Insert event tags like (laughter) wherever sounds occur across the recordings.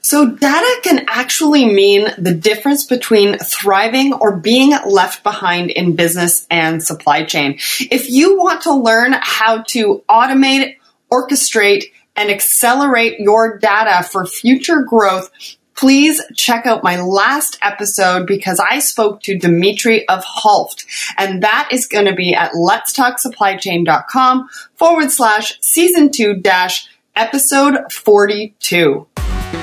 So data can actually mean the difference between thriving or being left behind in business and supply chain. If you want to learn how to automate, orchestrate, and accelerate your data for future growth, please check out my last episode because I spoke to Dimitri of Halft, and that is going to be at letstalksupplychain.com forward slash season two dash episode 42.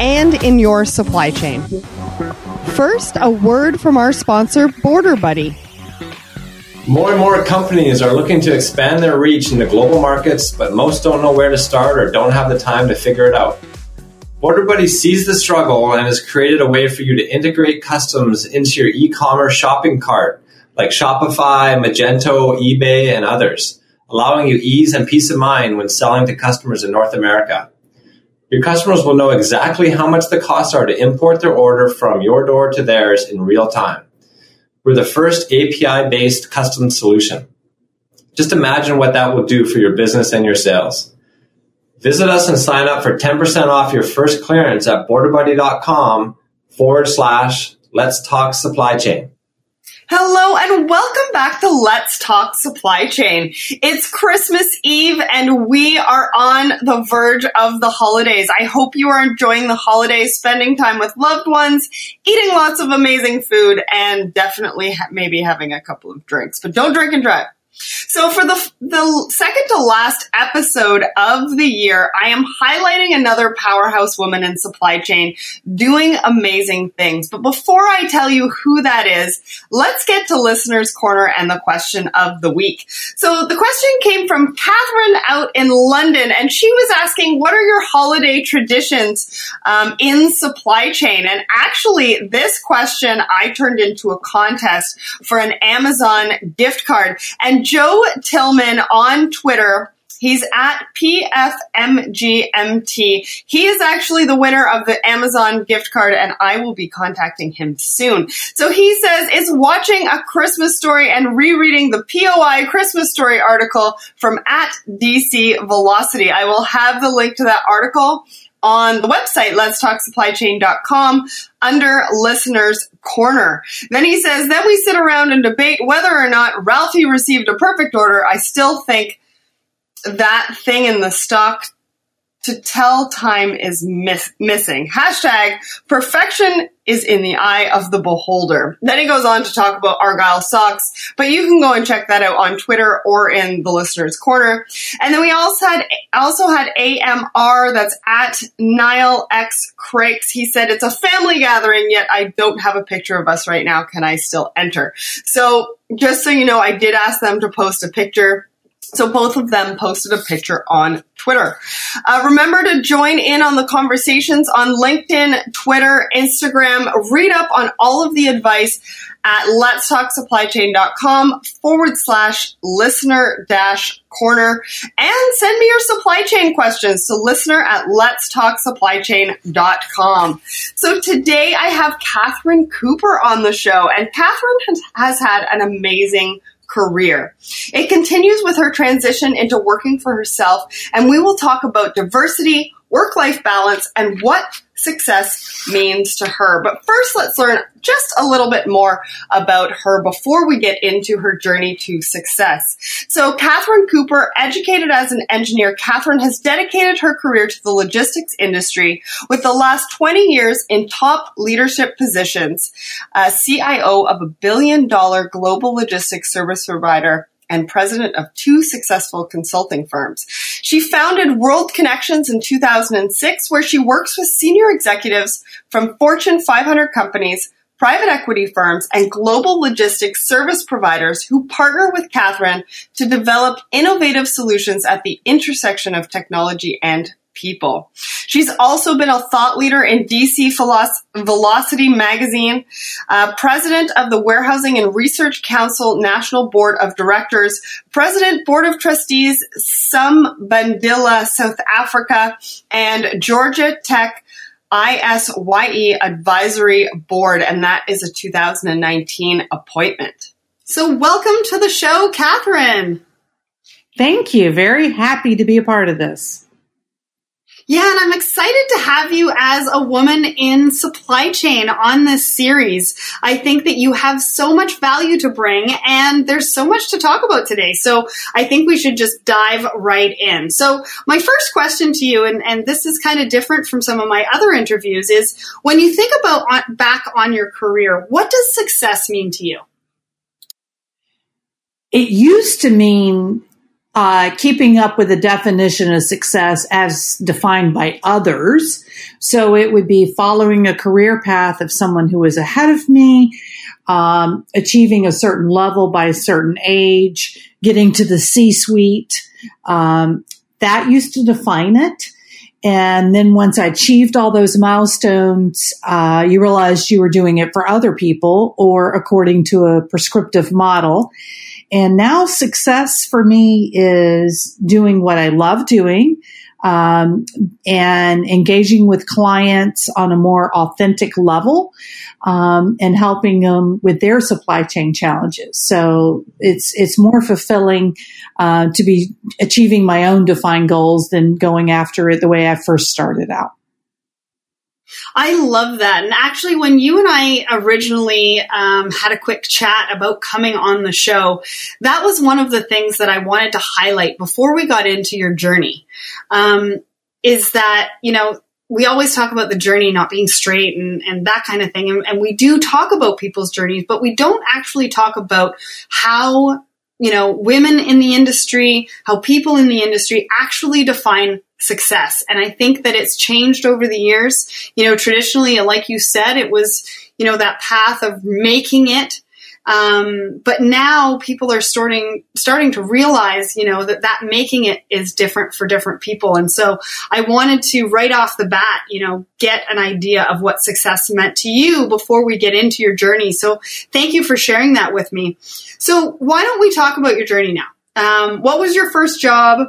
and in your supply chain. First, a word from our sponsor, Border Buddy. More and more companies are looking to expand their reach into global markets, but most don't know where to start or don't have the time to figure it out. Border Buddy sees the struggle and has created a way for you to integrate customs into your e-commerce shopping cart, like Shopify, Magento, eBay, and others, allowing you ease and peace of mind when selling to customers in North America. Your customers will know exactly how much the costs are to import their order from your door to theirs in real time. We're the first API based custom solution. Just imagine what that will do for your business and your sales. Visit us and sign up for 10% off your first clearance at borderbuddy.com forward slash let's talk supply chain. Hello and welcome back to Let's Talk Supply Chain. It's Christmas Eve and we are on the verge of the holidays. I hope you are enjoying the holidays, spending time with loved ones, eating lots of amazing food, and definitely ha- maybe having a couple of drinks. But don't drink and drive. So for the, the second to last episode of the year, I am highlighting another powerhouse woman in supply chain doing amazing things. But before I tell you who that is, let's get to listeners corner and the question of the week. So the question came from Catherine out in London and she was asking, what are your holiday traditions um, in supply chain? And actually this question I turned into a contest for an Amazon gift card and Joe Tillman on Twitter. He's at PFMGMT. He is actually the winner of the Amazon gift card and I will be contacting him soon. So he says it's watching a Christmas story and rereading the POI Christmas story article from at DC Velocity. I will have the link to that article on the website, letstalksupplychain.com under listeners corner. Then he says, then we sit around and debate whether or not Ralphie received a perfect order. I still think that thing in the stock to tell time is miss- missing. Hashtag perfection is in the eye of the beholder. Then he goes on to talk about Argyle socks, but you can go and check that out on Twitter or in the listener's corner. And then we also had, also had AMR that's at Nile X Crakes. He said it's a family gathering, yet I don't have a picture of us right now. Can I still enter? So just so you know, I did ask them to post a picture so both of them posted a picture on Twitter. Uh, remember to join in on the conversations on LinkedIn, Twitter, Instagram. Read up on all of the advice at letstalksupplychain.com forward slash listener dash corner and send me your supply chain questions to listener at letstalksupplychain.com. So today I have Catherine Cooper on the show and Catherine has, has had an amazing career. It continues with her transition into working for herself, and we will talk about diversity, work life balance, and what success means to her. But first, let's learn just a little bit more about her before we get into her journey to success. So, Catherine Cooper, educated as an engineer, Catherine has dedicated her career to the logistics industry with the last 20 years in top leadership positions, uh, CIO of a billion dollar global logistics service provider and president of two successful consulting firms. She founded World Connections in 2006, where she works with senior executives from Fortune 500 companies, private equity firms, and global logistics service providers who partner with Catherine to develop innovative solutions at the intersection of technology and people. She's also been a thought leader in DC Velocity magazine, uh, president of the Warehousing and Research Council National Board of Directors, president Board of Trustees, Sambandila, South Africa, and Georgia Tech ISYE Advisory Board, and that is a 2019 appointment. So, welcome to the show, Catherine. Thank you. Very happy to be a part of this. Yeah, and I'm excited to have you as a woman in supply chain on this series. I think that you have so much value to bring and there's so much to talk about today. So I think we should just dive right in. So my first question to you, and, and this is kind of different from some of my other interviews, is when you think about on, back on your career, what does success mean to you? It used to mean uh, keeping up with the definition of success as defined by others. So it would be following a career path of someone who is ahead of me, um, achieving a certain level by a certain age, getting to the C suite. Um, that used to define it. And then once I achieved all those milestones, uh, you realized you were doing it for other people or according to a prescriptive model. And now success for me is doing what I love doing. Um, and engaging with clients on a more authentic level um, and helping them with their supply chain challenges. So it's it's more fulfilling uh, to be achieving my own defined goals than going after it the way I first started out. I love that. And actually, when you and I originally um, had a quick chat about coming on the show, that was one of the things that I wanted to highlight before we got into your journey. Um, is that, you know, we always talk about the journey not being straight and, and that kind of thing. And, and we do talk about people's journeys, but we don't actually talk about how you know, women in the industry, how people in the industry actually define success. And I think that it's changed over the years. You know, traditionally, like you said, it was, you know, that path of making it. Um, but now people are starting starting to realize, you know, that that making it is different for different people. And so I wanted to right off the bat, you know, get an idea of what success meant to you before we get into your journey. So thank you for sharing that with me. So why don't we talk about your journey now? Um, what was your first job?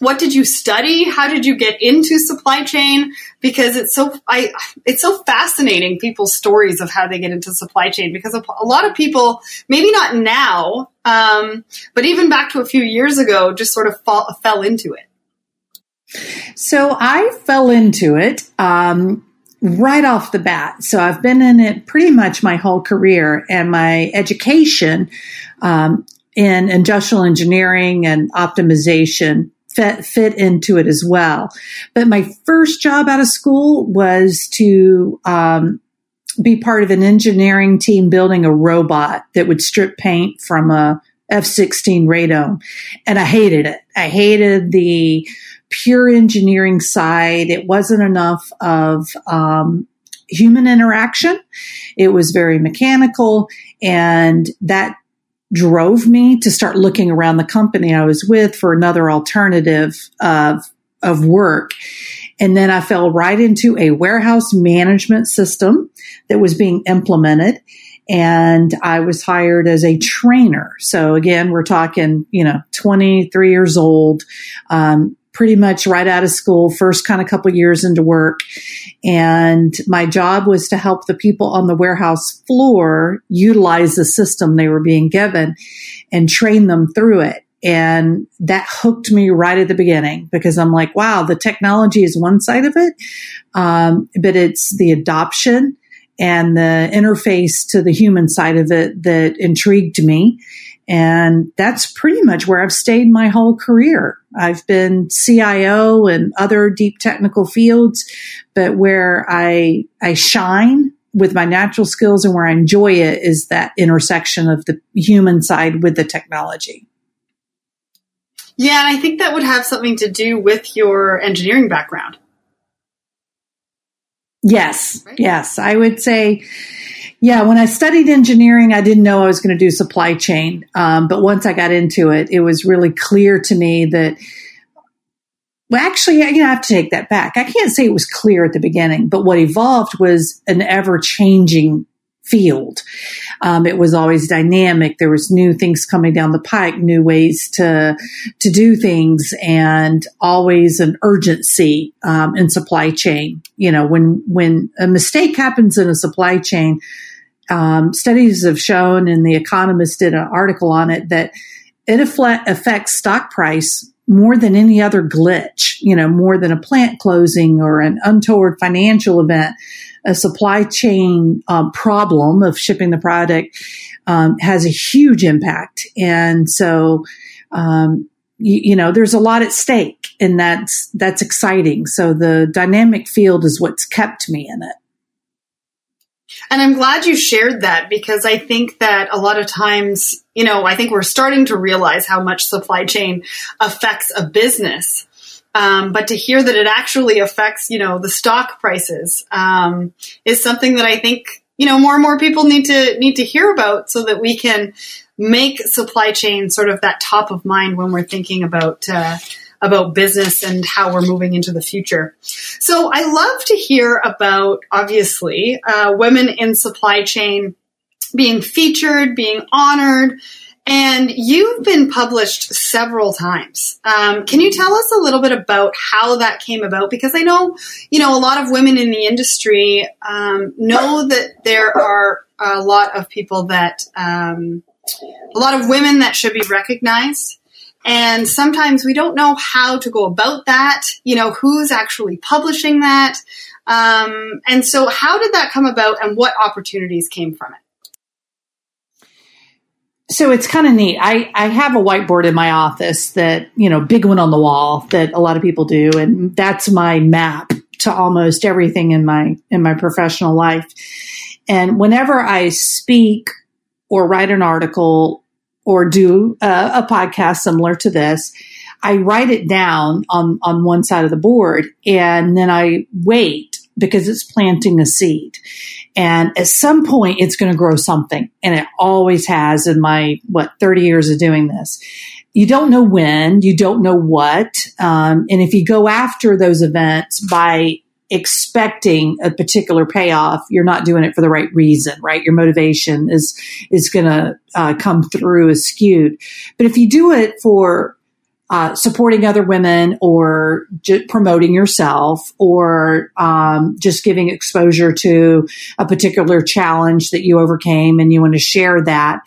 What did you study? How did you get into supply chain? Because it's so I it's so fascinating people's stories of how they get into supply chain because a lot of people maybe not now, um, but even back to a few years ago, just sort of fall, fell into it. So I fell into it. Um, right off the bat. So I've been in it pretty much my whole career and my education um, in industrial engineering and optimization fit, fit into it as well. But my first job out of school was to um, be part of an engineering team building a robot that would strip paint from a F-16 radome. And I hated it. I hated the pure engineering side. It wasn't enough of um, human interaction. It was very mechanical and that drove me to start looking around the company I was with for another alternative of, of work. And then I fell right into a warehouse management system that was being implemented. And I was hired as a trainer. So again, we're talking, you know, 23 years old, um, pretty much right out of school, first kind of couple years into work. And my job was to help the people on the warehouse floor utilize the system they were being given and train them through it. And that hooked me right at the beginning because I'm like, wow, the technology is one side of it. Um, but it's the adoption and the interface to the human side of it that intrigued me. And that's pretty much where I've stayed my whole career. I've been CIO and other deep technical fields, but where I, I shine with my natural skills and where I enjoy it is that intersection of the human side with the technology. Yeah, and I think that would have something to do with your engineering background. Yes, right? yes. I would say Yeah, when I studied engineering, I didn't know I was going to do supply chain. Um, but once I got into it, it was really clear to me that, well, actually, you know, I have to take that back. I can't say it was clear at the beginning, but what evolved was an ever changing field. Um, it was always dynamic. There was new things coming down the pike, new ways to to do things, and always an urgency um, in supply chain. You know, when when a mistake happens in a supply chain, um, studies have shown, and The Economist did an article on it that it affects stock price more than any other glitch. You know, more than a plant closing or an untoward financial event a supply chain um, problem of shipping the product um, has a huge impact. And so, um, you, you, know, there's a lot at stake and that's, that's exciting. So the dynamic field is what's kept me in it. And I'm glad you shared that because I think that a lot of times, you know, I think we're starting to realize how much supply chain affects a business. Um, but to hear that it actually affects, you know, the stock prices um, is something that I think you know more and more people need to need to hear about so that we can make supply chain sort of that top of mind when we're thinking about uh, about business and how we're moving into the future. So I love to hear about obviously uh, women in supply chain being featured, being honored, and you've been published several times. Um, can you tell us a little bit about how that came about? Because I know, you know, a lot of women in the industry um, know that there are a lot of people that, um, a lot of women that should be recognized. And sometimes we don't know how to go about that, you know, who's actually publishing that. Um, and so, how did that come about and what opportunities came from it? so it's kind of neat. I, I have a whiteboard in my office that, you know, big one on the wall that a lot of people do. And that's my map to almost everything in my, in my professional life. And whenever I speak or write an article or do a, a podcast similar to this, I write it down on, on one side of the board and then I wait because it's planting a seed. And at some point, it's going to grow something. And it always has in my, what, 30 years of doing this. You don't know when, you don't know what. Um, and if you go after those events by expecting a particular payoff, you're not doing it for the right reason, right? Your motivation is, is going to uh, come through as skewed. But if you do it for uh, supporting other women or j- promoting yourself or um, just giving exposure to a particular challenge that you overcame and you want to share that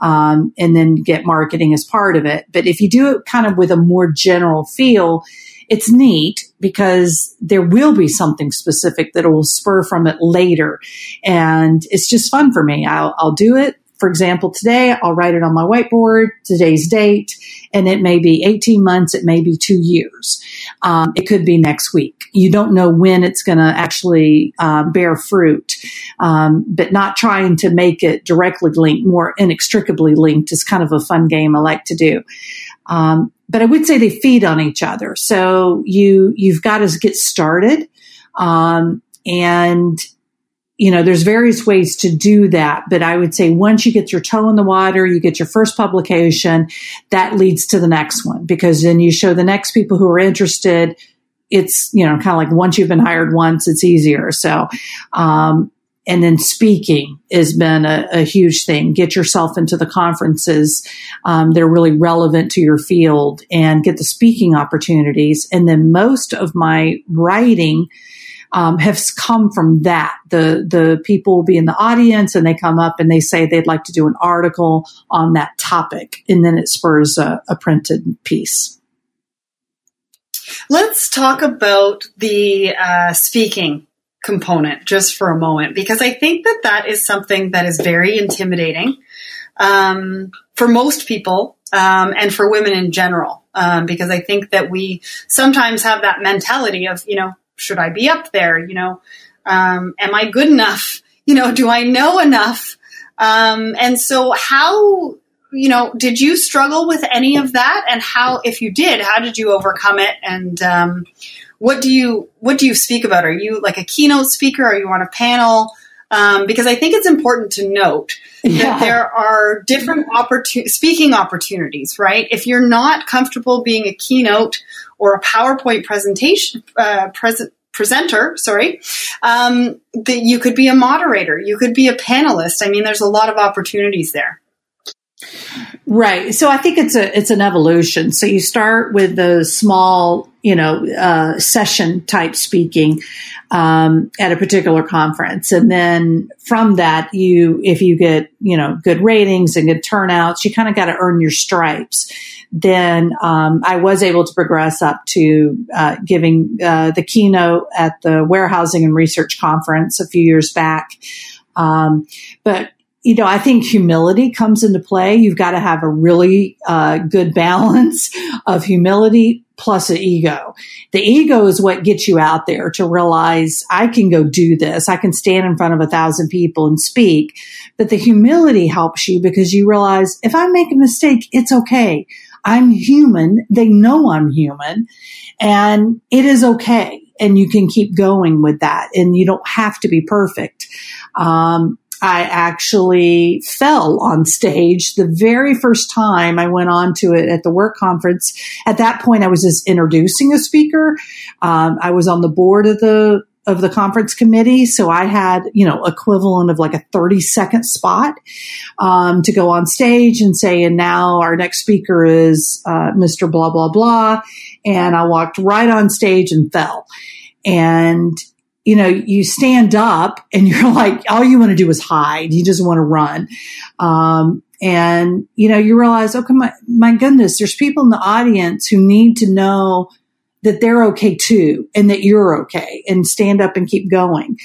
um, and then get marketing as part of it. But if you do it kind of with a more general feel, it's neat because there will be something specific that will spur from it later. And it's just fun for me. I'll, I'll do it for example, today I'll write it on my whiteboard, today's date, and it may be 18 months, it may be two years. Um, it could be next week. You don't know when it's going to actually uh, bear fruit, um, but not trying to make it directly linked, more inextricably linked is kind of a fun game I like to do. Um, but I would say they feed on each other. So you you've got to get started, um, and you know, there's various ways to do that, but I would say once you get your toe in the water, you get your first publication, that leads to the next one because then you show the next people who are interested. It's, you know, kind of like once you've been hired once, it's easier. So, um, and then speaking has been a, a, huge thing. Get yourself into the conferences. Um, they're really relevant to your field and get the speaking opportunities. And then most of my writing, um, come from that. The the people will be in the audience and they come up and they say they'd like to do an article on that topic, and then it spurs a, a printed piece. Let's talk about the uh, speaking component just for a moment because I think that that is something that is very intimidating um, for most people um, and for women in general. Um, because I think that we sometimes have that mentality of, you know, should I be up there? You know, um, am I good enough? (laughs) You know, do I know enough? Um, and so, how you know, did you struggle with any of that? And how, if you did, how did you overcome it? And um, what do you what do you speak about? Are you like a keynote speaker? Are you on a panel? um, because I think it's important to note yeah. that there are different opportun- speaking opportunities, right? If you're not comfortable being a keynote or a PowerPoint presentation uh, present presenter, sorry, um, that you could be a moderator, you could be a panelist. I mean, there's a lot of opportunities there. Right. So I think it's a it's an evolution. So you start with the small, you know, uh, session type speaking um, at a particular conference, and then from that, you if you get you know good ratings and good turnouts, you kind of got to earn your stripes. Then um, I was able to progress up to uh, giving uh, the keynote at the Warehousing and Research Conference a few years back. Um, but you know, I think humility comes into play. You've got to have a really uh, good balance (laughs) of humility plus an ego. The ego is what gets you out there to realize I can go do this. I can stand in front of a thousand people and speak. But the humility helps you because you realize if I make a mistake, it's okay. I'm human. They know I'm human and it is okay. And you can keep going with that and you don't have to be perfect. Um, I actually fell on stage the very first time I went on to it at the WERC conference. At that point, I was just introducing a speaker. Um, I was on the board of the of the conference committee, so I had you know equivalent of like a thirty second spot um, to go on stage and say, and now our next speaker is uh, Mr. Blah blah blah, and I walked right on stage and fell. And you know, you stand up and (laughs) you're like, all you want to do is hide. You just want to run. Um, and, you know, you realize, okay, my, my goodness, there's people in the audience who need to know that they're okay too and that you're okay and stand up and keep going.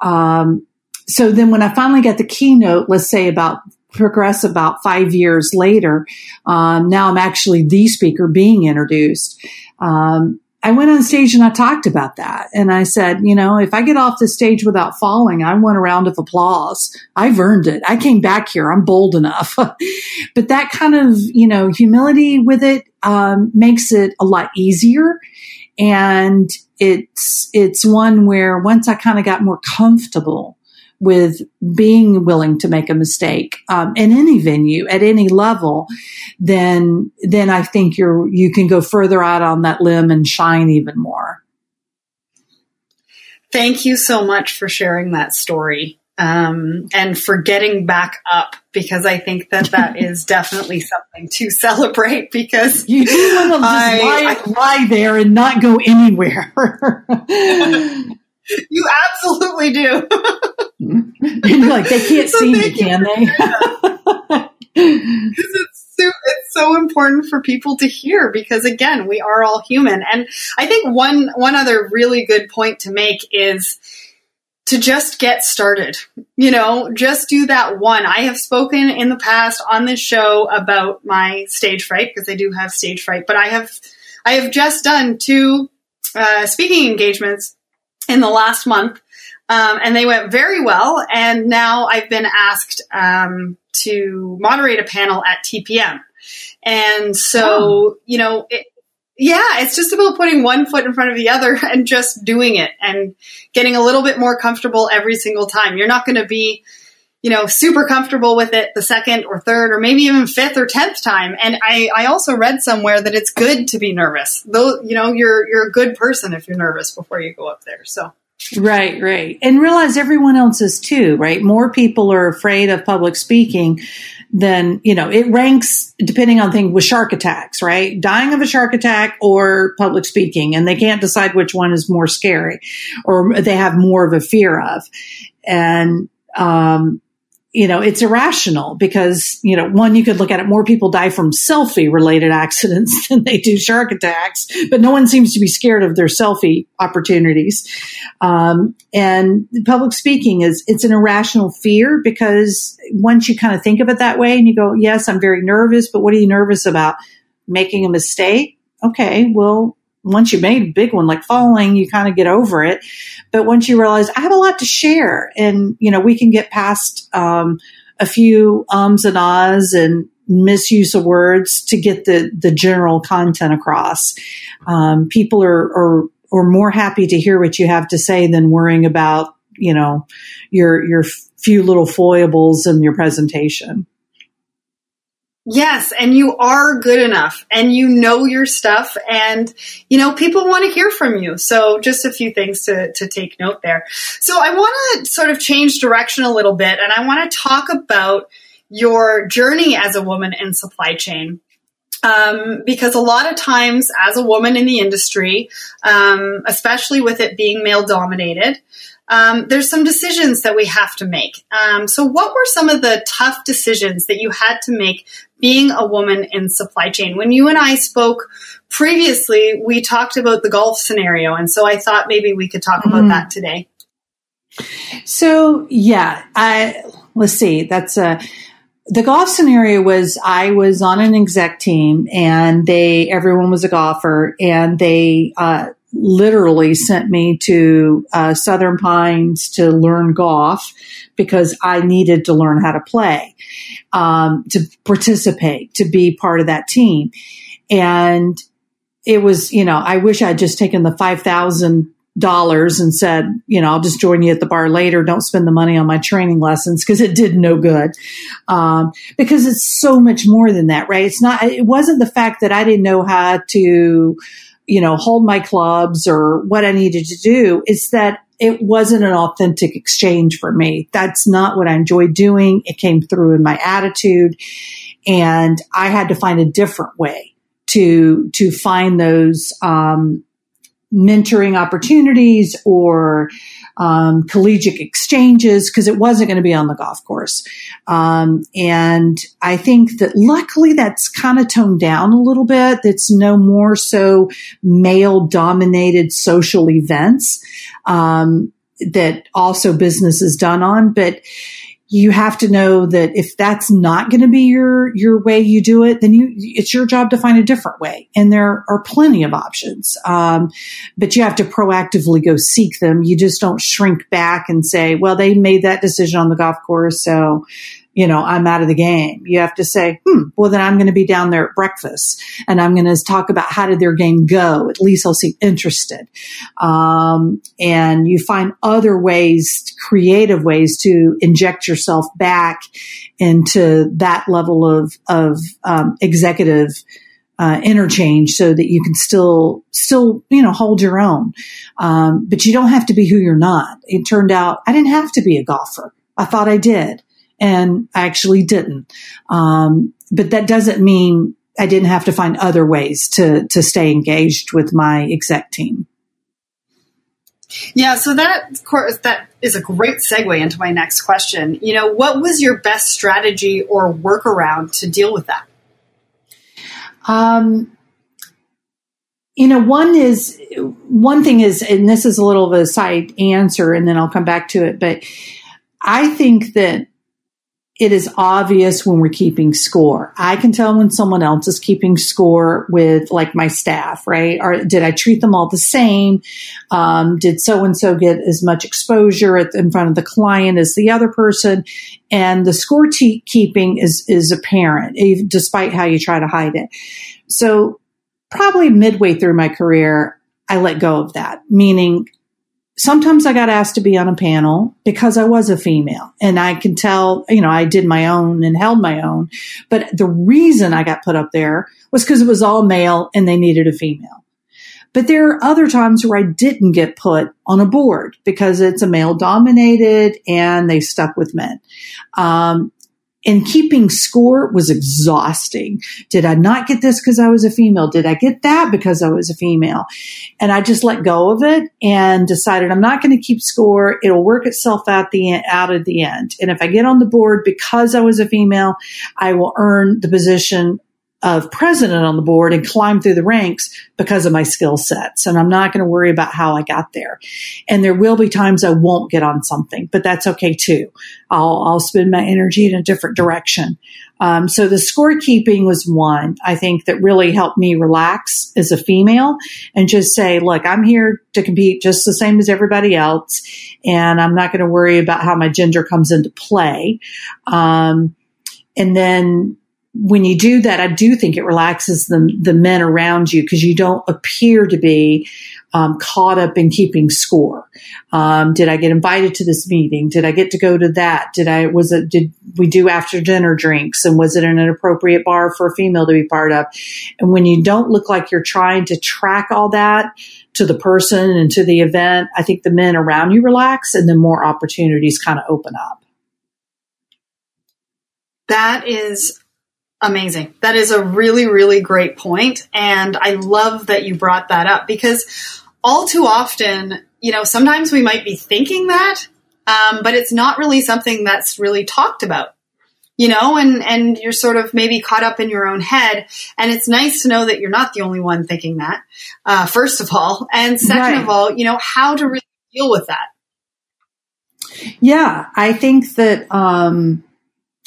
Um, so then when I finally got the keynote, let's say about progress about five years later, um, now I'm actually the speaker being introduced. Um, I went on stage and I talked about that. And I said, you know, if I get off the stage without falling, I want a round of applause. I've earned it. I came back here. I'm bold enough. (laughs) but that kind of, you know, humility with it um, makes it a lot easier. And it's, it's one where once I kind of got more comfortable with being willing to make a mistake um, in any venue at any level, then then I think you're you can go further out on that limb and shine even more. Thank you so much for sharing that story um, and for getting back up because I think that that (laughs) is definitely something to celebrate because you do want to just I, lie, lie there and not go anywhere. (laughs) (laughs) you absolutely do. (laughs) and like, they can't so see me, can they? (laughs) it's, so, it's so important for people to hear because again, we are all human. And I think one, one other really good point to make is, to just get started. You know, just do that one. I have spoken in the past on this show about my stage fright because I do have stage fright, but I have I have just done two uh, speaking engagements in the last month um, and they went very well. And now I've been asked um, to moderate a panel at TPM. And so, oh. you know, it, yeah, it's just about putting one foot in front of the other (laughs) and just doing it and getting a little bit more comfortable every single time. You're not going to be, you know, super comfortable with it the second or third or maybe even fifth or tenth time. And I, I also read somewhere that it's good to be nervous. Though, you know, you're you're a good person if you're nervous before you go up there. So Right, right. And realize everyone else is too, right? More people are afraid of public speaking than, you know, it ranks depending on things with shark attacks, right? Dying of a shark attack or public speaking. And they can't decide which one is more scary or they have more of a fear of. And, um, you know, it's irrational because, you know, one, you could look at it, more people die from selfie related accidents (laughs) than they do shark attacks, but no one seems to be scared of their selfie opportunities. Um, and public speaking is, it's an irrational fear because once you kind of think of it that way and you go, yes, I'm very nervous, but what are you nervous about? Making a mistake? Okay, well, once you made a big one like falling, you kind of get over it. But once you realize I have a lot to share and, you know, we can get past, um, a few ums and ahs and misuse of words to get the, the general content across. Um, people are, are, are more happy to hear what you have to say than worrying about you know, your, your few little foibles in your presentation. Yes, and you are good enough and you know your stuff and you know people want to hear from you. So just a few things to to take note there. So I want to sort of change direction a little bit and I want to talk about your journey as a woman in supply chain. Um, because a lot of times as a woman in the industry, um, especially with it being male dominated, um, there's some decisions that we have to make. Um, so, what were some of the tough decisions that you had to make being a woman in supply chain? When you and I spoke previously, we talked about the golf scenario, and so I thought maybe we could talk about mm-hmm. that today. So, yeah, I let's see. That's a the golf scenario was I was on an exec team and they everyone was a golfer and they uh, literally sent me to uh, Southern Pines to learn golf because I needed to learn how to play, um, to participate, to be part of that team. And it was, you know, I wish I'd just taken the 5,000 dollars and said, you know, I'll just join you at the bar later. Don't spend the money on my training lessons because it did no good. Um, because it's so much more than that, right? It's not, it wasn't the fact that I didn't know how to, you know, hold my clubs or what I needed to do. It's that it wasn't an authentic exchange for me. That's not what I enjoyed doing. It came through in my attitude and I had to find a different way to, to find those, um, mentoring opportunities or um, collegiate exchanges because it wasn't going to be on the golf course. Um, and I think that luckily that's kind of toned down a little bit. It's no more so male dominated social events um, that also business is done on. But you have to know that if that's not going to be your your way you do it, then you it's your job to find a different way. And there are plenty of options, um, but you have to proactively go seek them. You just don't shrink back and say, "Well, they made that decision on the golf course, so you know, I'm out of the game. You have to say, hmm, well, then I'm going to be down there at breakfast and I'm going to talk about how did their game go. At least I'll seem interested. Um, and you find other ways, creative ways to inject yourself back into that level of, of, um, executive, uh, interchange so that you can still, still, you know, hold your own. Um, but you don't have to be who you're not. It turned out I didn't have to be a golfer. I thought I did and I actually didn't. Um, but that doesn't mean I didn't have to find other ways to to stay engaged with my exec team. Yeah, so that of course that is a great segue into my next question. You know, what was your best strategy or workaround to deal with that? Um, you know, one is one thing is, and this is a little of a side answer, and then I'll come back to it. But I think that it is obvious when we're keeping score. I can tell when someone else is keeping score with like my staff, right? Or did I treat them all the same? Um, did so and so get as much exposure at, in front of the client as the other person? And the score te- keeping is is apparent, despite how you try to hide it. So probably midway through my career, I let go of that, meaning sometimes I got asked to be on a panel because I was a female and I can tell, you know, I did my own and held my own. But the reason I got put up there was because it was all male and they needed a female. But there are other times where I didn't get put on a board because it's a male dominated and they stuck with men. Um, and keeping score was exhausting. Did I not get this because I was a female? Did I get that because I was a female? And I just let go of it and decided I'm not going to keep score. It'll work itself out the out at the end. And if I get on the board because I was a female, I will earn the position of president on the board and climb through the ranks because of my skill sets. And I'm not going to worry about how I got there. And there will be times I won't get on something, but that's okay too. I'll, I'll spend my energy in a different direction. Um, so the scorekeeping was one I think that really helped me relax as a female and just say, look, I'm here to compete just the same as everybody else. And I'm not going to worry about how my gender comes into play. Um, and then when you do that, I do think it relaxes the, the men around you because you don't appear to be um, caught up in keeping score. Um, did I get invited to this meeting? Did I get to go to that? Did I, was it, did we do after dinner drinks? And was it an appropriate bar for a female to be part of? And when you don't look like you're trying to track all that, to the person and to the event, I think the men around you relax and then more opportunities kind of open up. That is amazing. That is a really, really great point. And I love that you brought that up because all too often, you know, sometimes we might be thinking that, um, but it's not really something that's really talked about. You know, and, and you're sort of maybe caught up in your own head. And it's nice to know that you're not the only one thinking that, uh, first of all. And second right. of all, you know, how to really deal with that. Yeah, I think that, um,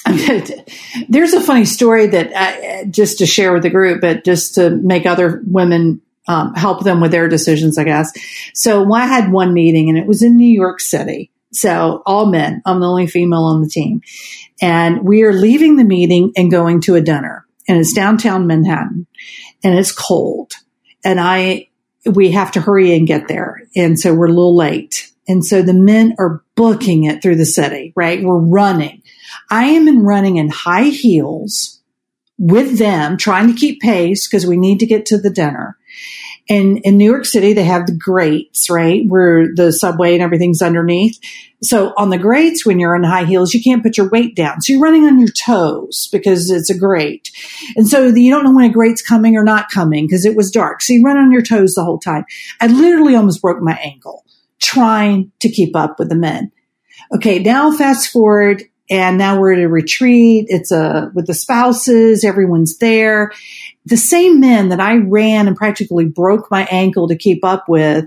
(laughs) there's a funny story that uh, just to share with the group, but just to make other women um, help them with their decisions, I guess. So I had one meeting and it was in New York City. So all men, I'm the only female on the team. And we are leaving the meeting and going to a dinner and it's downtown Manhattan and it's cold and I, we have to hurry and get there. And so we're a little late. And so the men are booking it through the city, right? We're running. I am in running in high heels with them, trying to keep pace because we need to get to the dinner. And in New York City, they have the grates, right? Where the subway and everything's underneath. So on the grates, when you're in high heels, you can't put your weight down. So you're running on your toes because it's a grate. And so you don't know when a grate's coming or not coming because it was dark. So you run on your toes the whole time. I literally almost broke my ankle trying to keep up with the men. Okay. Now fast forward and now we're at a retreat. It's a, with the spouses. Everyone's there. The same men that I ran and practically broke my ankle to keep up with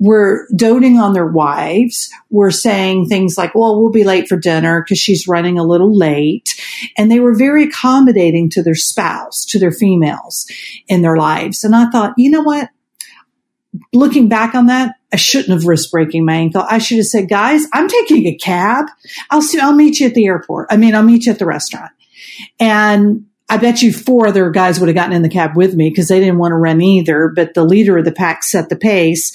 were doting on their wives, were saying things like, well, we'll be late for dinner because she's running a little late. And they were very accommodating to their spouse, to their females in their lives. And I thought, you know what? Looking back on that, I shouldn't have risked breaking my ankle. I should have said, guys, I'm taking a cab. I'll see, I'll meet you at the airport. I mean, I'll meet you at the restaurant. And I bet you four other guys would have gotten in the cab with me because they didn't want to run either. But the leader of the pack set the pace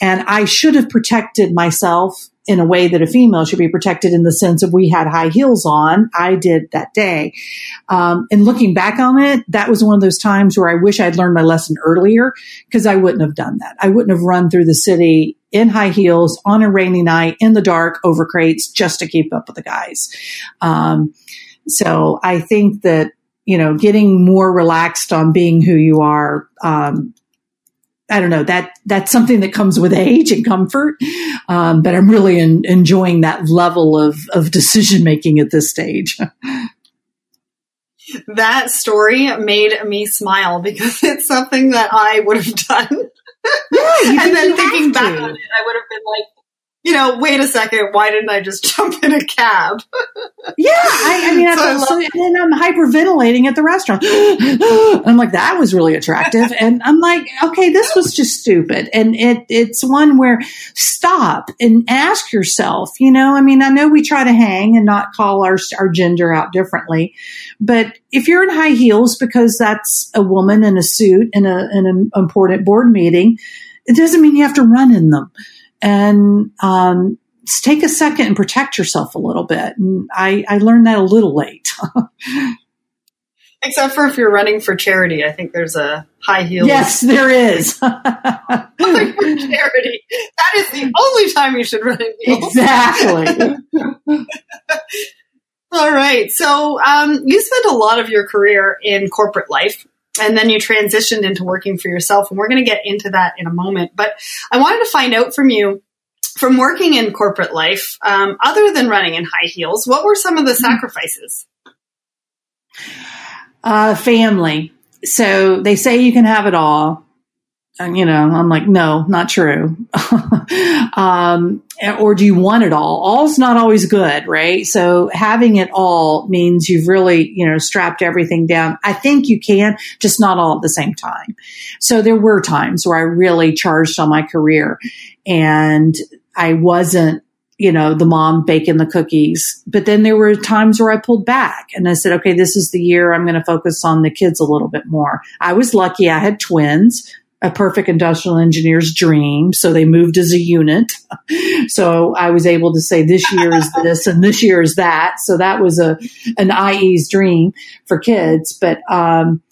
and I should have protected myself in a way that a female should be protected in the sense of we had high heels on. I did that day. Um, and looking back on it, that was one of those times where I wish I'd learned my lesson earlier because I wouldn't have done that. I wouldn't have run through the city in high heels on a rainy night in the dark over crates just to keep up with the guys. Um, so I think that, you know, getting more relaxed on being who you are, um, I don't know that that's something that comes with age and comfort. Um, but I'm really in, enjoying that level of, of decision making at this stage. (laughs) that story made me smile because (laughs) it's something that I would have done. Yeah, (laughs) and then thinking back on it, I would have been like, you know, wait a second, why didn't I just (laughs) jump in a cab? yeah, I, I mean, so I so, and then I'm hyperventilating at the restaurant. (gasps) I'm like, that was really attractive, and I'm like, okay, this was just stupid, and it it's one where stop and ask yourself, you know, I mean, I know we try to hang and not call our our gender out differently, but if you're in high heels because that's a woman in a suit in, a, in an important board meeting, it doesn't mean you have to run in them and um, take a second and protect yourself a little bit. And I, I learned that a little late. (laughs) Except for if you're running for charity, I think there's a high heel. Yes, there is. (laughs) for charity. That is the only time you should run heels. Exactly. (laughs) All right. So um, you spent a lot of your career in corporate life and then you transitioned into working for yourself and we're going to get into that in a moment but i wanted to find out from you from working in corporate life um, other than running in high heels what were some of the mm-hmm. sacrifices uh, family so they say you can have it all And, you know, I'm like, no, not true. (laughs) um, or do you want it all? All's not always good, right? So having it all means you've really, you know, strapped everything down. I think you can, just not all at the same time. So there were times where I really charged on my career and I wasn't, you know, the mom baking the cookies. But then there were times where I pulled back and I said, okay, this is the year I'm going to focus on the kids a little bit more. I was lucky. I had twins a perfect industrial engineer's dream. So they moved as a unit. So I was able to say this year is this and this year is that. So that was a an IE's dream for kids. But um,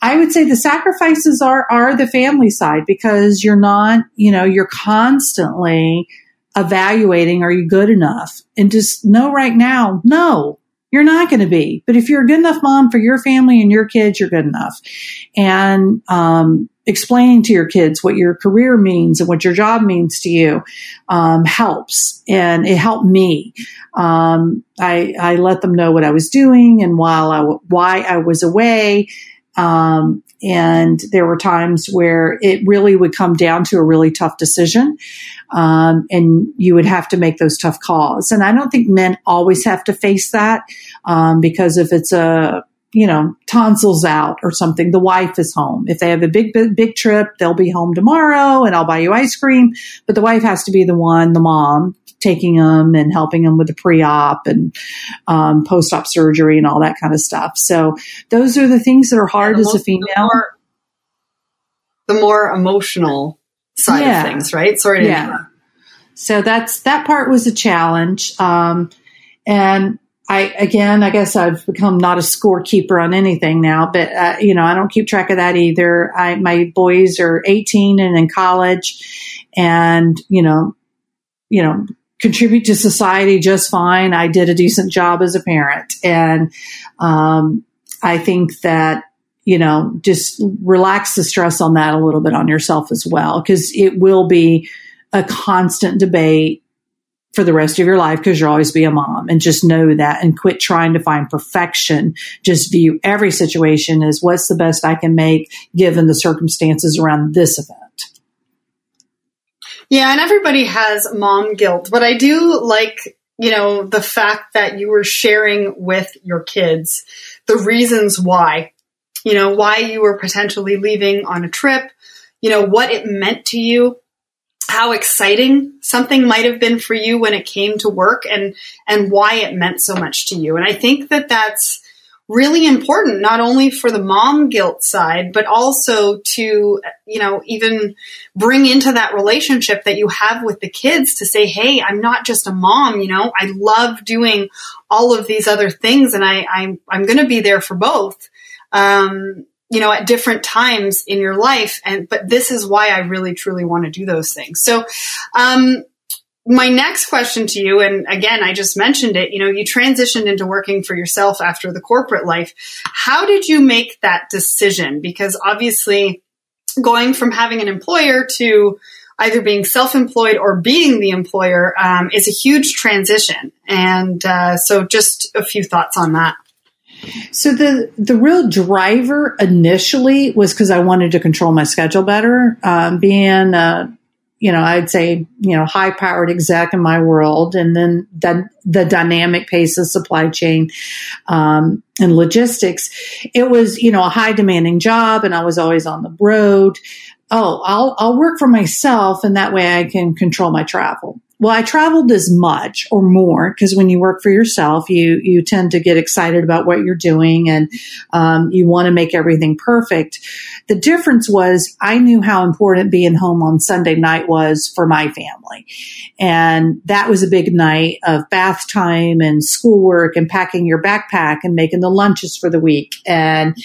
I would say the sacrifices are are the family side because you're not, you know, you're constantly evaluating are you good enough? And just know right now, no, you're not going to be. But if you're a good enough mom for your family and your kids, you're good enough. And um, explaining to your kids what your career means and what your job means to you um, helps and it helped me um, I, I let them know what i was doing and while i why i was away um, and there were times where it really would come down to a really tough decision um, and you would have to make those tough calls and i don't think men always have to face that um, because if it's a you know, tonsils out or something, the wife is home. If they have a big, big, big trip, they'll be home tomorrow and I'll buy you ice cream. But the wife has to be the one, the mom, taking them and helping them with the pre-op and um, post-op surgery and all that kind of stuff. So those are the things that are hard as a female. The more, the more emotional side yeah. of things, right? Sorry to yeah. So that's that part was a challenge. Um, and I again, I guess I've become not a scorekeeper on anything now, but uh, you know, I don't keep track of that either. I my boys are 18 and in college, and you know, you know, contribute to society just fine. I did a decent job as a parent, and um, I think that you know, just relax the stress on that a little bit on yourself as well, because it will be a constant debate for the rest of your life because you'll always be a mom and just know that and quit trying to find perfection. Just view every situation as what's the best I can make given the circumstances around this event. Yeah, and everybody has mom guilt, but I do like, you know, the fact that you were sharing with your kids the reasons why, you know, why you were potentially leaving on a trip, you know, what it meant to you how exciting something might have been for you when it came to work and and why it meant so much to you. And i think that that's really important not only for the mom guilt side but also to you know even bring into that relationship that you have with the kids to say hey i'm not just a mom you know i love doing all of these other things and i i'm, I'm going to be there for both um, you know, at different times in your life. And, but this is why I really truly want to do those things. So, um, my next question to you, and again, I just mentioned it, you know, you transitioned into working for yourself after the corporate life. How did you make that decision? Because obviously going from having an employer to either being self-employed or being the employer um, is a huge transition. And uh, so just a few thoughts on that. So the the real driver initially was because I wanted to control my schedule better. Um, being a you know, I'd say, you know, high powered exec in my world, and then the, the dynamic pace of supply chain um, and logistics. It was, you know, a high demanding job, and I was always on the road. Oh, I'll I'll work for myself, and that way I can control my travel well, I traveled as much or more because when you work for yourself, you you tend to get excited about what you're doing and um, you want to make everything perfect. The difference was I knew how important being home on Sunday night was for my family, and that was a big night of bath time and schoolwork and packing your backpack and making the lunches for the week and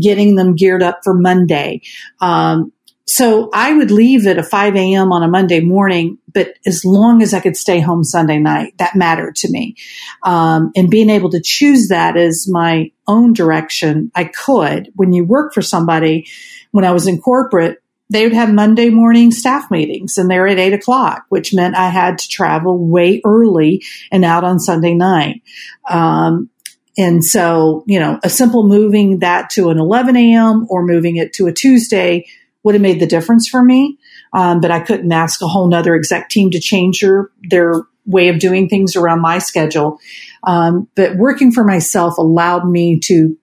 getting them geared up for Monday. Um, so I would leave at a 5 a.m. on a Monday morning, but as long as I could stay home Sunday night, that mattered to me. Um, and being able to choose that as my own direction, I could. When you work for somebody, when I was in corporate, they would have Monday morning staff meetings and they're at eight o'clock, which meant I had to travel way early and out on Sunday night. Um, and so, you know, a simple moving that to an 11 a.m. or moving it to a Tuesday would have made the difference for me. Um, but I couldn't ask a whole nother exec team to change their, their way of doing things around my schedule. Um, but working for myself allowed me to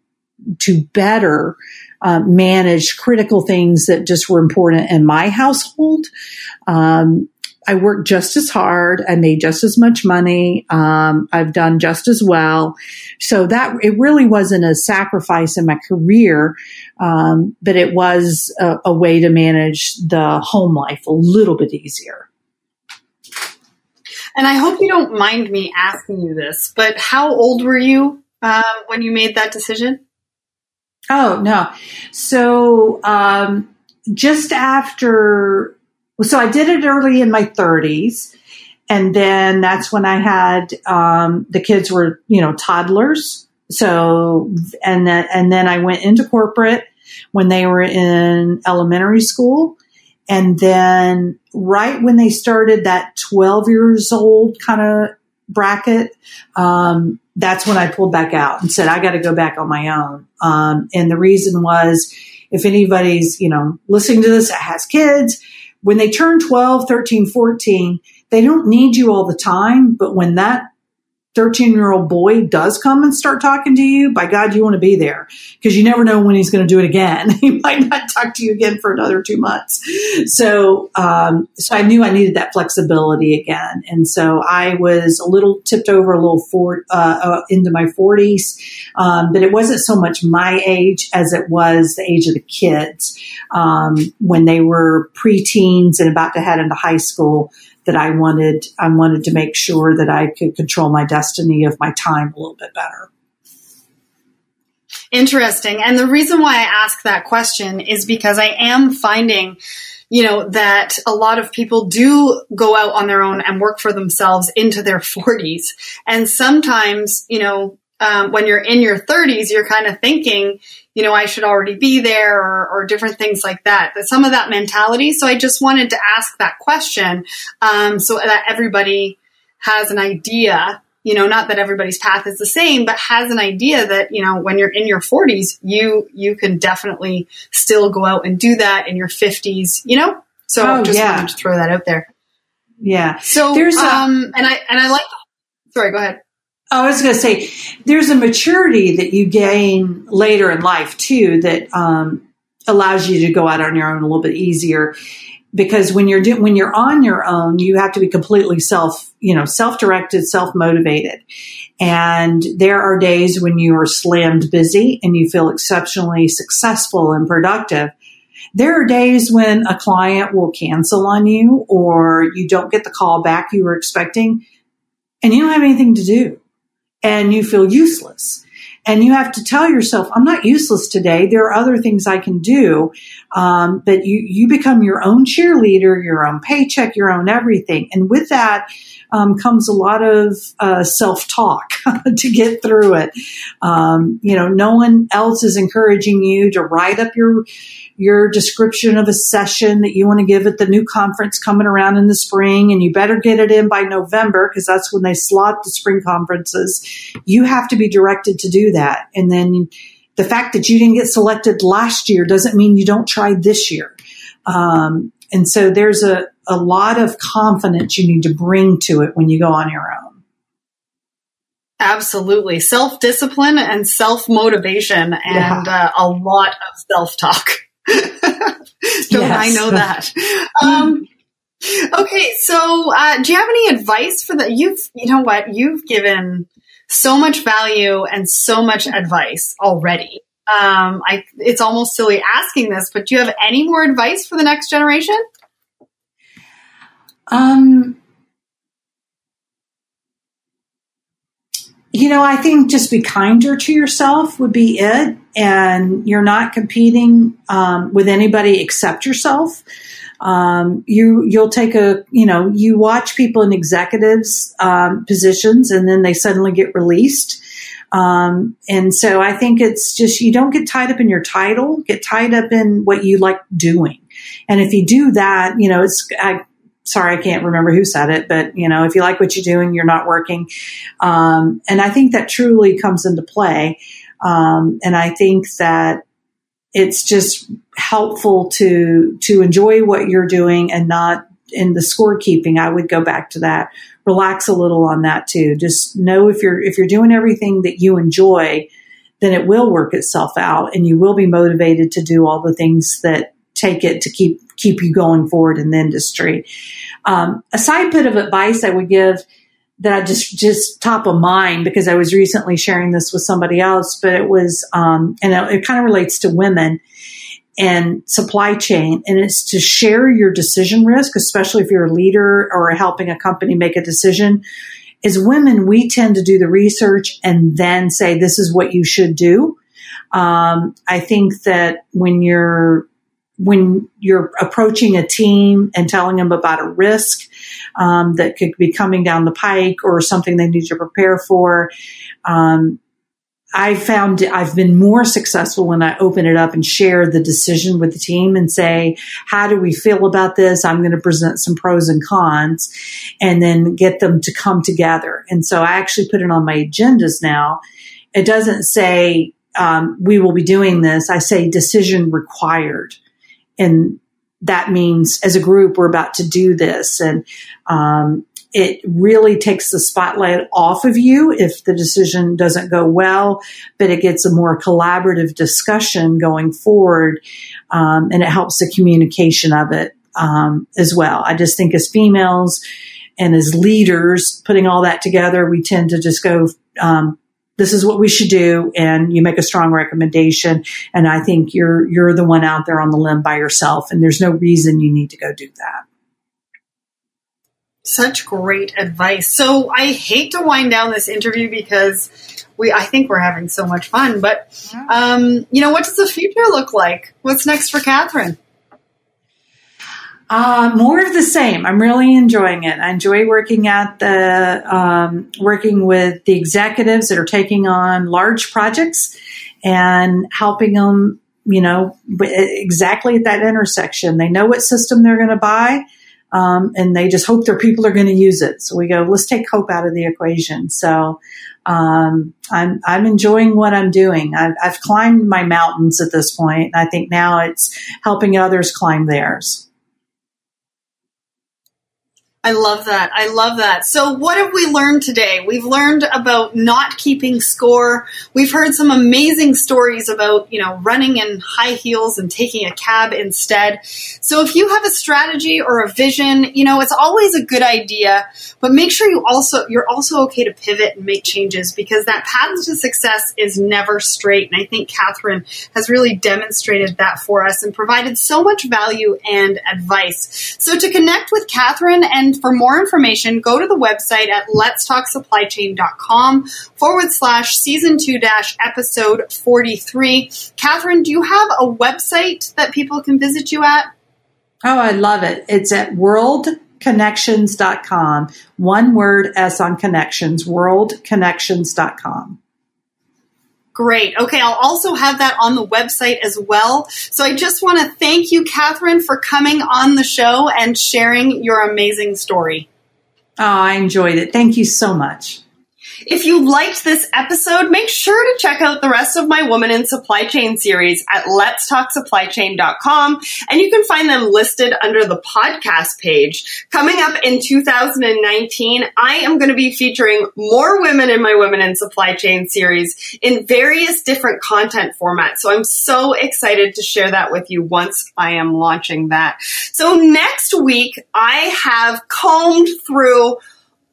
to better uh, manage critical things that just were important in my household. Um, I worked just as hard. I made just as much money. Um, I've done just as well. So that it really wasn't a sacrifice in my career, um, but it was a, a way to manage the home life a little bit easier. And I hope you don't mind me asking you this, but how old were you um, when you made that decision? Oh no! So um, just after, so I did it early in my 30s. And then that's when I had, um, the kids were, you know, toddlers. So, and then, and then I went into corporate when they were in elementary school. And then right when they started that 12 years old kind of bracket, um, that's when I pulled back out and said, I got to go back on my own. Um, and the reason was if anybody's, you know, listening to this that has kids, when they turn 12, 13, 14, they don't need you all the time. But when that 13 year old boy does come and start talking to you, by God, you want to be there because you never know when he's going to do it again. (laughs) he might not talk to you again for another two months. So, um, so I knew I needed that flexibility again. And so I was a little tipped over a little for, uh, uh, into my forties. Um, but it wasn't so much my age as it was the age of the kids. Um, when they were preteens and about to head into high school, that I wanted, I wanted to make sure that I could control my destiny of my time a little bit better. Interesting. And the reason why I ask that question is because I am finding, you know, that a lot of people do go out on their own and work for themselves into their (laughs) 40s. And sometimes, you know, um, when you're in your 30s, you're kind of thinking, you know, I should already be there or, or different things like that. But some of that mentality. So I just wanted to ask that question um, so that everybody has an idea. You know, not that everybody's path is the same, but has an idea that you know when you're in your 40s, you you can definitely still go out and do that in your 50s. You know, so oh, just yeah. wanted to throw that out there. Yeah. So there's um, and I and I like. Sorry, go ahead. I was going to say, there's a maturity that you gain later in life too that um, allows you to go out on your own a little bit easier. Because when you're do- when you're on your own, you have to be completely self, you know, self directed, self motivated. And there are days when you are slammed busy and you feel exceptionally successful and productive. There are days when a client will cancel on you or you don't get the call back you were expecting and you don't have anything to do and you feel useless. And you have to tell yourself, I'm not useless today. There are other things I can do. Um, but you, you become your own cheerleader, your own paycheck, your own everything. And with that, um, comes a lot of uh, self talk (laughs) to get through it. Um, you know, no one else is encouraging you to write up your your description of a session that you want to give at the new conference coming around in the spring, and you better get it in by November because that's when they slot the spring conferences. You have to be directed to do that, and then the fact that you didn't get selected last year doesn't mean you don't try this year. Um, and so there's a, a lot of confidence you need to bring to it when you go on your own. Absolutely. Self discipline and self motivation and yeah. uh, a lot of self talk. (laughs) Don't yes. I know that? Um, okay, so uh, do you have any advice for that? You've, you know what, you've given so much value and so much advice already. Um, I, it's almost silly asking this, but do you have any more advice for the next generation? Um, you know, I think just be kinder to yourself would be it. And you're not competing um, with anybody except yourself. Um, you you'll take a you know you watch people in executives um, positions and then they suddenly get released. Um, and so I think it's just you don't get tied up in your title, get tied up in what you like doing. And if you do that, you know, it's I sorry, I can't remember who said it, but you know, if you like what you're doing, you're not working. Um, and I think that truly comes into play. Um, and I think that it's just helpful to, to enjoy what you're doing and not in the scorekeeping. I would go back to that. Relax a little on that too. Just know if you're, if you're doing everything that you enjoy, then it will work itself out and you will be motivated to do all the things that take it to keep keep you going forward in the industry. Um, a side bit of advice I would give that I just just top of mind because I was recently sharing this with somebody else, but it was um, and it, it kind of relates to women and supply chain, and it's to share your decision risk, especially if you're a leader or helping a company make a decision. As women, we tend to do the research and then say this is what you should do. Um, I think that when you're when you're approaching a team and telling them about a risk um, that could be coming down the pike or something they need to prepare for, um, I found I've been more successful when I open it up and share the decision with the team and say, how do we feel about this? I'm going to present some pros and cons and then get them to come together. And so I actually put it on my agendas now. It doesn't say, um, we will be doing this. I say decision required and that means as a group we're about to do this. And um, it really takes the spotlight off of you if the decision doesn't go well but it gets a more collaborative discussion going forward um, and it helps the communication of it um, as well. I just think as females and as leaders putting all that together we tend to just go um, this is what we should do and you make a strong recommendation and i think you're you're the one out there on the limb by yourself and there's no reason you need to go do that. Such great advice. So i hate to wind down this interview because we i think we're having so much fun but um, you know what does the future look like? What's next for catherine uh, more of the same. I'm really enjoying it. I enjoy working at the um, working with the executives that are taking on large projects and helping them. You know, exactly at that intersection. They know what system they're going to buy, um, and they just hope their people are going to use it. So we go, let's take hope out of the equation. So um, I'm I'm enjoying what I'm doing. I've, I've climbed my mountains at this point, and I think now it's helping others climb theirs. I love that. I love that. So, what have we learned today? We've learned about not keeping score. We've heard some amazing stories about, you know, running in high heels and taking a cab instead. So, if you have a strategy or a vision, you know, it's always a good idea, but make sure you also you're also okay to pivot and make changes because that path to success is never straight. And I think Catherine has really demonstrated that for us and provided so much value and advice. So, to connect with Catherine and for more information, go to the website at letstalksupplychain.com forward slash season two dash episode 43. Catherine, do you have a website that people can visit you at? Oh, I love it. It's at worldconnections.com. One word S on connections, worldconnections.com. Great. Okay, I'll also have that on the website as well. So I just want to thank you, Catherine, for coming on the show and sharing your amazing story. Oh, I enjoyed it. Thank you so much. If you liked this episode, make sure to check out the rest of my Woman in Supply Chain series at letstalksupplychain.com and you can find them listed under the podcast page. Coming up in 2019, I am going to be featuring more women in my Women in Supply Chain series in various different content formats. So I'm so excited to share that with you once I am launching that. So next week, I have combed through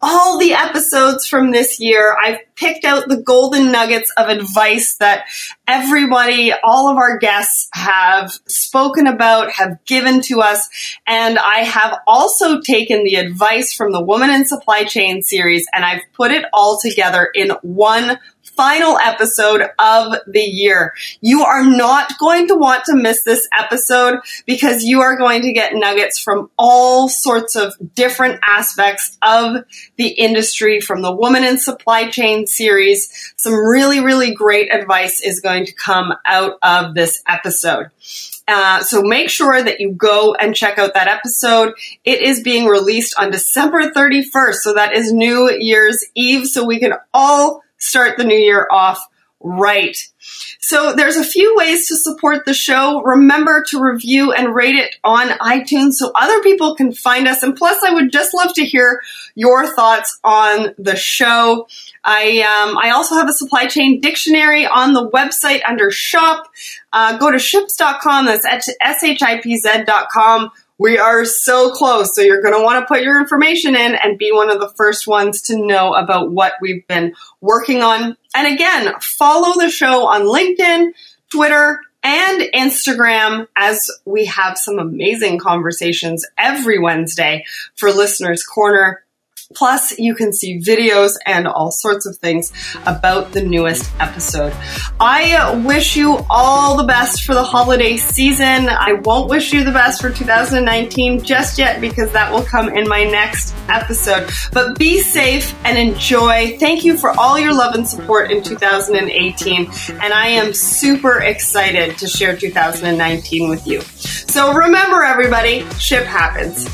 all the episodes from this year. I've picked out the golden nuggets of advice that everybody, all of our guests have spoken about, have given to us. And I have also taken the advice from the Woman in Supply Chain series and I've put it all together in one final episode of the year. You are not going to want to miss this episode because you are going to get nuggets from all sorts of different aspects of the industry from the Woman in Supply Chain series. Some really, really great advice is going to come out of this episode. Uh, so make sure that you go and check out that episode. It is being released on December 31st. So that is New Year's Eve. So we can all start the new year off right. So there's a few ways to support the show. Remember to review and rate it on iTunes so other people can find us. And plus, I would just love to hear your thoughts on the show. I um, I also have a supply chain dictionary on the website under shop. Uh, go to shipz.com. That's shipz.com. We are so close. So you're going to want to put your information in and be one of the first ones to know about what we've been working on. And again, follow the show on LinkedIn, Twitter, and Instagram as we have some amazing conversations every Wednesday for Listeners Corner. Plus, you can see videos and all sorts of things about the newest episode. I uh, wish you all the best for the holiday season. I won't wish you the best for 2019 just yet because that will come in my next episode. But be safe and enjoy. Thank you for all your love and support in 2018. And I am super excited to share 2019 with you. So remember, everybody, ship happens.